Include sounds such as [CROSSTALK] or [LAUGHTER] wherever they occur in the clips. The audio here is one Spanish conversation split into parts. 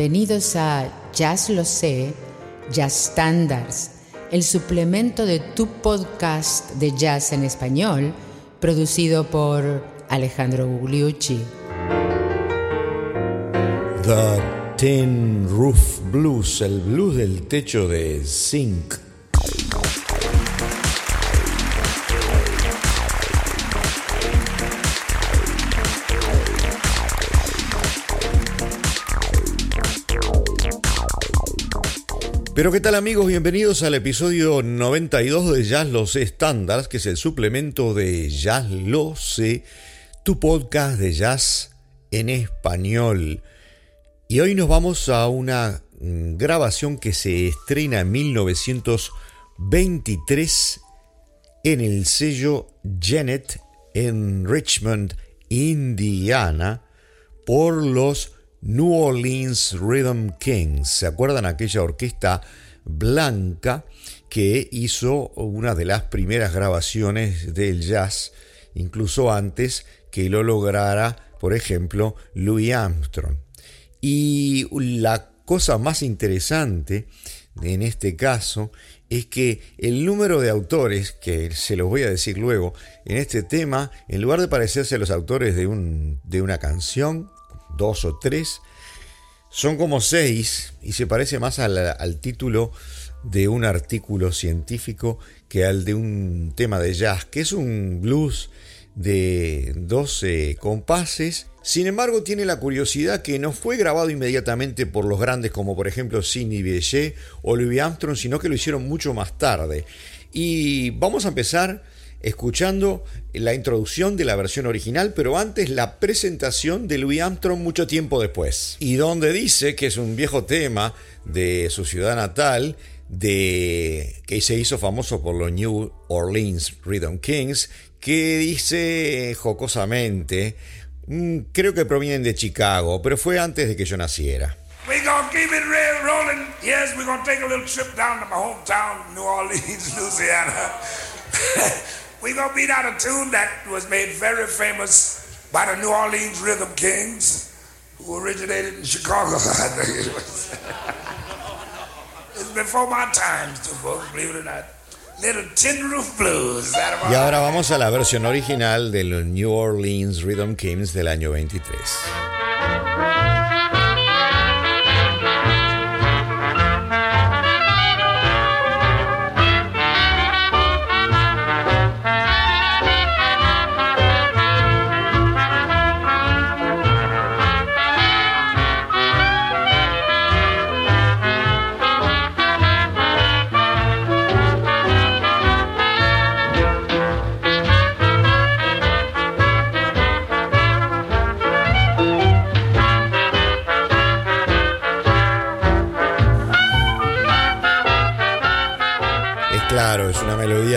Bienvenidos a Jazz Lo Sé, Jazz Standards, el suplemento de tu podcast de jazz en español, producido por Alejandro Gugliucci. The Tin Roof Blues, el blues del techo de zinc Pero qué tal amigos, bienvenidos al episodio 92 de Jazz Lo Sé Standards, que es el suplemento de Jazz Lo Sé, tu podcast de jazz en español. Y hoy nos vamos a una mm, grabación que se estrena en 1923 en el sello Janet en Richmond, Indiana, por los New Orleans Rhythm Kings. ¿Se acuerdan aquella orquesta blanca que hizo una de las primeras grabaciones del jazz, incluso antes que lo lograra, por ejemplo, Louis Armstrong? Y la cosa más interesante en este caso es que el número de autores, que se los voy a decir luego, en este tema, en lugar de parecerse a los autores de, un, de una canción, dos o tres, son como seis y se parece más al, título de un artículo científico que al de un tema de jazz, que es un blues de 12 compases. Sin embargo, tiene la curiosidad que no fue grabado inmediatamente por los grandes como por ejemplo Sidney Bechet o Louis Armstrong, sino que lo hicieron mucho más tarde. Y vamos a empezar escuchando la introducción de la versión original, pero antes la presentación de Louis Armstrong mucho tiempo después. Y donde dice que es un viejo tema de su ciudad natal, de que se hizo famoso por los New Orleans Rhythm Kings, que dice jocosamente, mm, creo que provienen de Chicago, pero fue antes de que yo naciera. We're gonna keep it rolling. Yes, we're gonna take a little trip down to my hometown, New Orleans, [LAUGHS] Louisiana. [LAUGHS] We're going to beat out a tune that was made very famous by the New Orleans Rhythm Kings, who originated in Chicago, I think it was. it's before my time, too, folks, believe it or not. Little Tin Roof Blues. Y ahora vamos a la versión original de los New Orleans Rhythm Kings del año 23.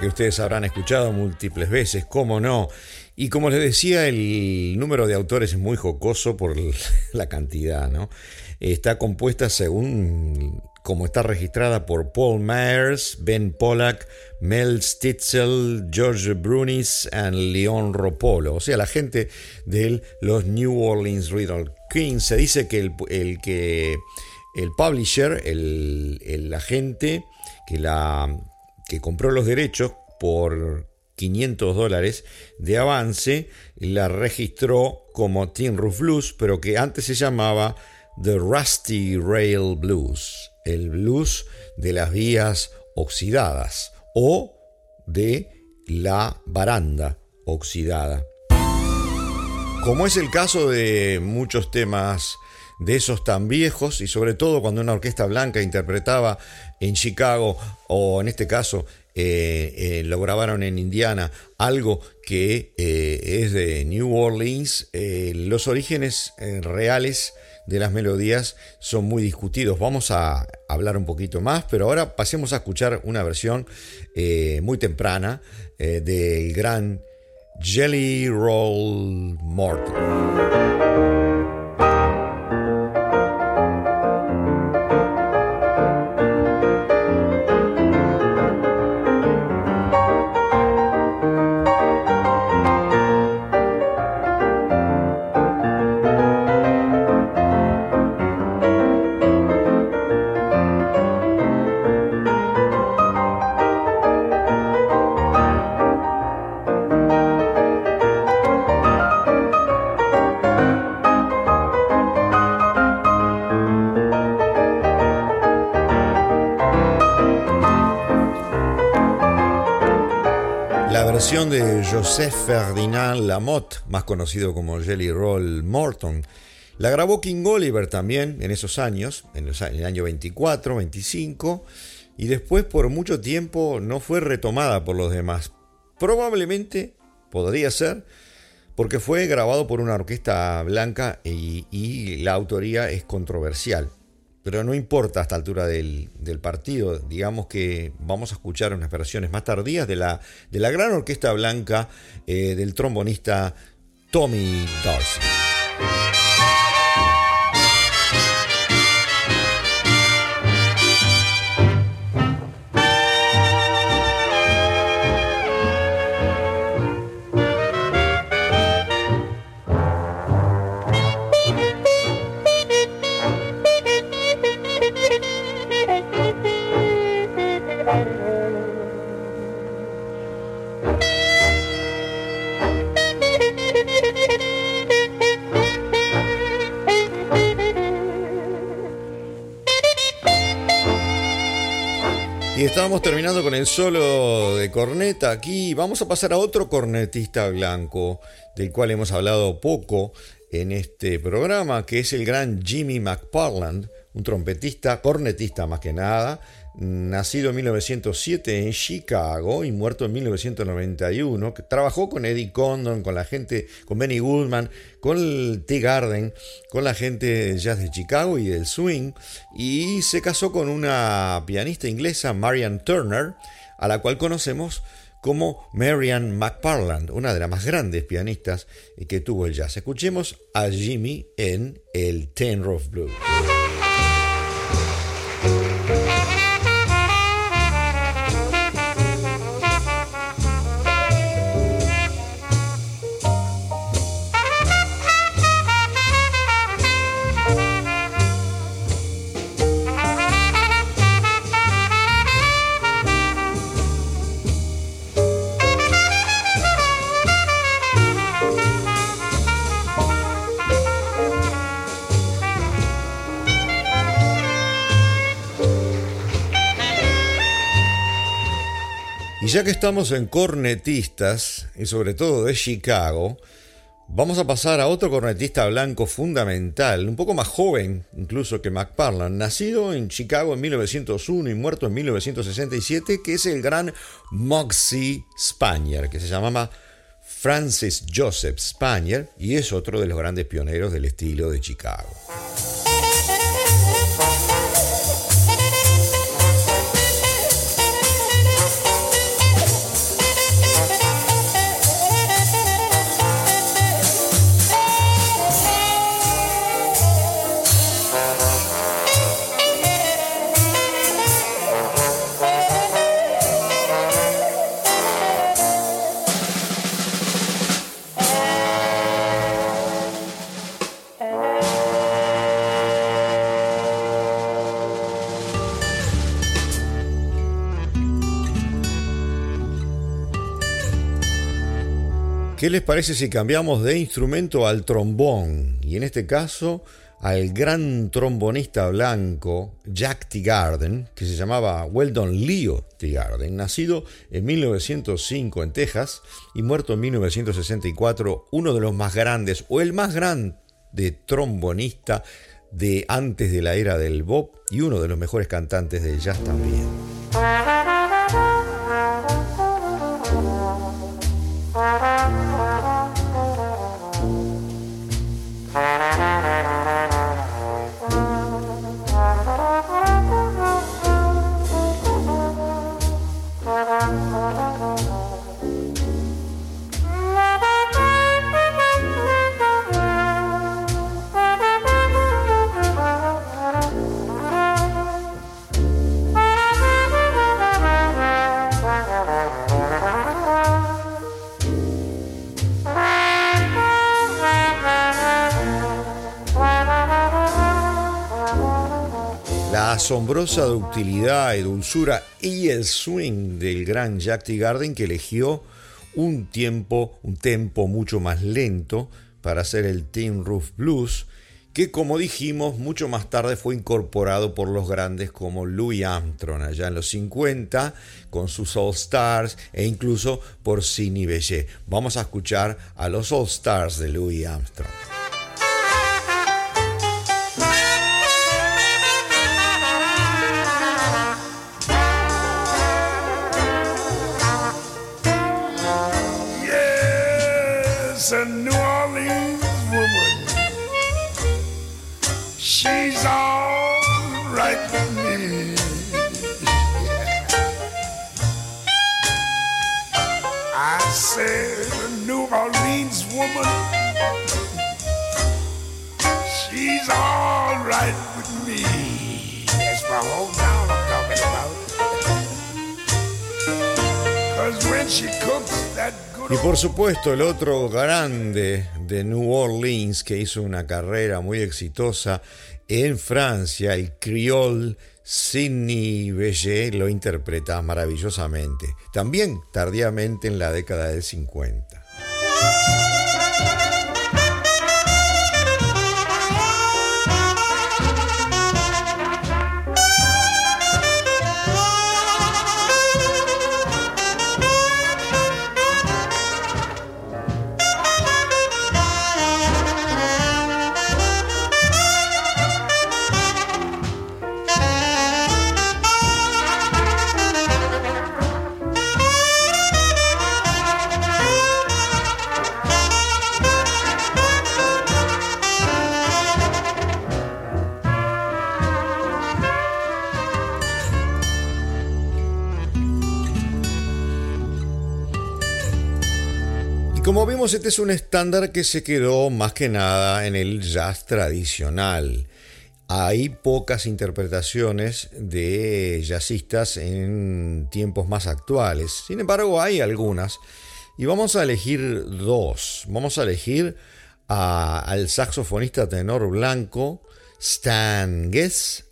Que ustedes habrán escuchado múltiples veces, cómo no. Y como les decía, el número de autores es muy jocoso por [LAUGHS] la cantidad, ¿no? Está compuesta según como está registrada por Paul Myers, Ben Pollack, Mel Stitzel, George Brunis y Leon Ropolo. O sea, la gente de los New Orleans Rhythm Kings. Se dice que el, que el publisher, el, el agente que la que compró los derechos por 500 dólares de avance, la registró como Tin Roof Blues, pero que antes se llamaba The Rusty Rail Blues, el blues de las vías oxidadas o de la baranda oxidada. Como es el caso de muchos temas de esos tan viejos y sobre todo cuando una orquesta blanca interpretaba en Chicago o en este caso eh, eh, lo grabaron en Indiana, algo que eh, es de New Orleans, los orígenes reales de las melodías son muy discutidos. Vamos a hablar un poquito más, pero ahora pasemos a escuchar una versión muy temprana del gran Jelly Roll Morton. Versión de Joseph Ferdinand Lamotte, más conocido como Jelly Roll Morton, la grabó King Oliver también en esos años, en, el año 24, 25, y después por mucho tiempo no fue retomada por los demás. Probablemente, podría ser, porque fue grabado por una orquesta blanca y, la autoría es controversial. Pero no importa a esta altura del, partido, digamos que vamos a escuchar unas versiones más tardías de la, de la gran orquesta blanca eh, del trombonista Tommy Dorsey. Con el solo de corneta aquí. Vamos a pasar a otro cornetista blanco, del cual hemos hablado poco en este programa, que es el gran Jimmy McParland, un trompetista, cornetista más que nada, nacido en 1907 en Chicago y muerto en 1991, que trabajó con Eddie Condon, con la gente, con Benny Goodman, con el T Garden, con la gente jazz de Chicago y del swing, y se casó con una pianista inglesa, Marian Turner, a la cual conocemos como Marian McParland, una de las más grandes pianistas que tuvo el jazz. Escuchemos a Jimmy en el Ten Roof Blues. Y ya que estamos en cornetistas, y sobre todo de Chicago, vamos a pasar a otro cornetista blanco fundamental, un poco más joven incluso que McParland, nacido en Chicago en 1901 y muerto en 1967, que es el gran Moxie Spanier, que se llamaba Francis Joseph Spanier y es otro de los grandes pioneros del estilo de Chicago. ¿Qué les parece si cambiamos de instrumento al trombón? Y en este caso al gran trombonista blanco Jack Teagarden, que se llamaba Weldon Leo Teagarden, nacido en 1905 en Texas y muerto en 1964, uno de los más grandes o el más grande trombonista de antes de la era del bop y uno de los mejores cantantes de jazz también. Asombrosa ductilidad y dulzura y el swing del gran Jack T. Garden que eligió un tiempo, un tempo mucho más lento para hacer el Tin Roof Blues, que como dijimos mucho más tarde fue incorporado por los grandes como Louis Armstrong allá en los 50 con sus All Stars e incluso por Sidney Bechet. Vamos a escuchar a los All Stars de Louis Armstrong. Y por supuesto el otro grande de New Orleans que hizo una carrera muy exitosa en Francia, el criol Sidney Bechet lo interpreta maravillosamente, también tardíamente en la década del 50. Este es un estándar que se quedó más que nada en el jazz tradicional. Hay pocas interpretaciones de jazzistas en tiempos más actuales. Sin embargo, hay algunas. Y vamos a elegir dos. Vamos a elegir al saxofonista tenor blanco Stan Getz,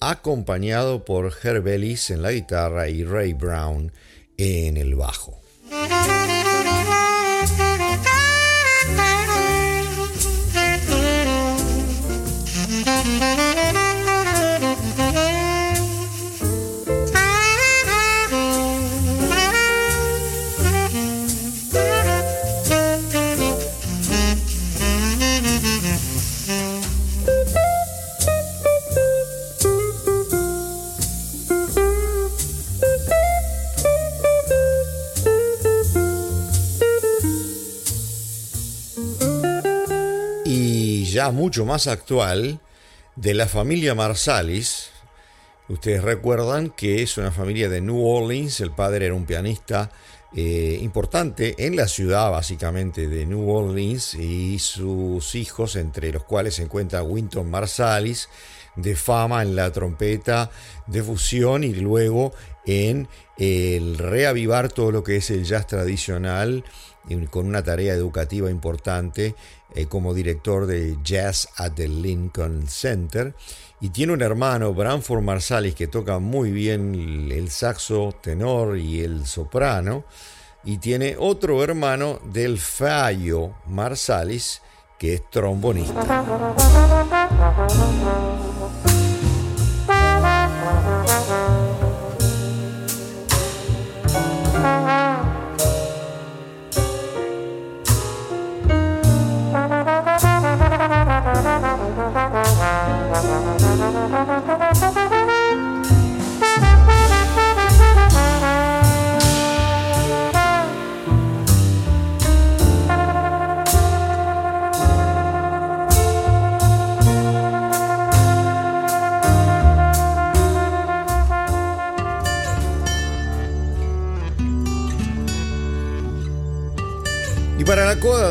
acompañado por Herb Ellis en la guitarra y Ray Brown en el bajo. Mucho más actual de la familia Marsalis. Ustedes recuerdan que es una familia de New Orleans, el padre era un pianista eh, importante en la ciudad básicamente de New Orleans y sus hijos, entre los cuales se encuentra Winton Marsalis, de fama en la trompeta de fusión y luego en el reavivar todo lo que es el jazz tradicional con una tarea educativa importante eh, como director de jazz at the Lincoln Center. Y tiene un hermano, Branford Marsalis, que toca muy bien el saxo tenor y el soprano. Y tiene otro hermano del Fallo Marsalis, que es trombonista.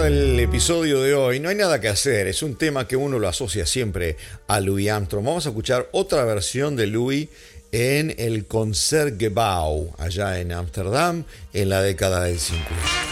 El episodio de hoy, no hay nada que hacer, es un tema que uno lo asocia siempre a Louis Armstrong. Vamos a escuchar otra versión de Louis en el Concertgebouw, allá en Ámsterdam, en la década del 50.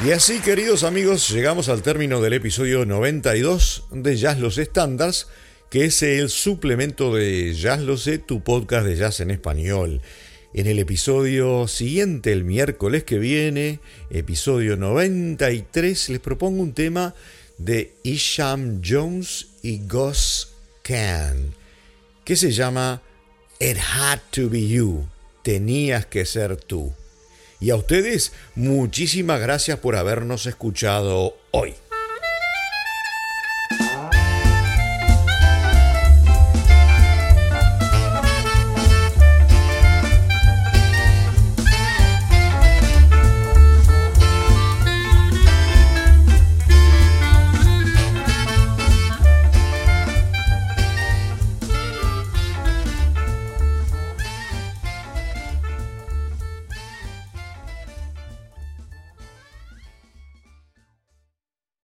Y así, queridos amigos, llegamos al término del episodio 92 de Jazz Los Standards, que es el suplemento de Jazz Lo Sé, tu podcast de jazz en español. En el episodio siguiente, el miércoles que viene, episodio 93, les propongo un tema de Isham Jones y Gus Kahn, que se llama It Had to Be You, tenías que ser tú. Y a ustedes, muchísimas gracias por habernos escuchado hoy.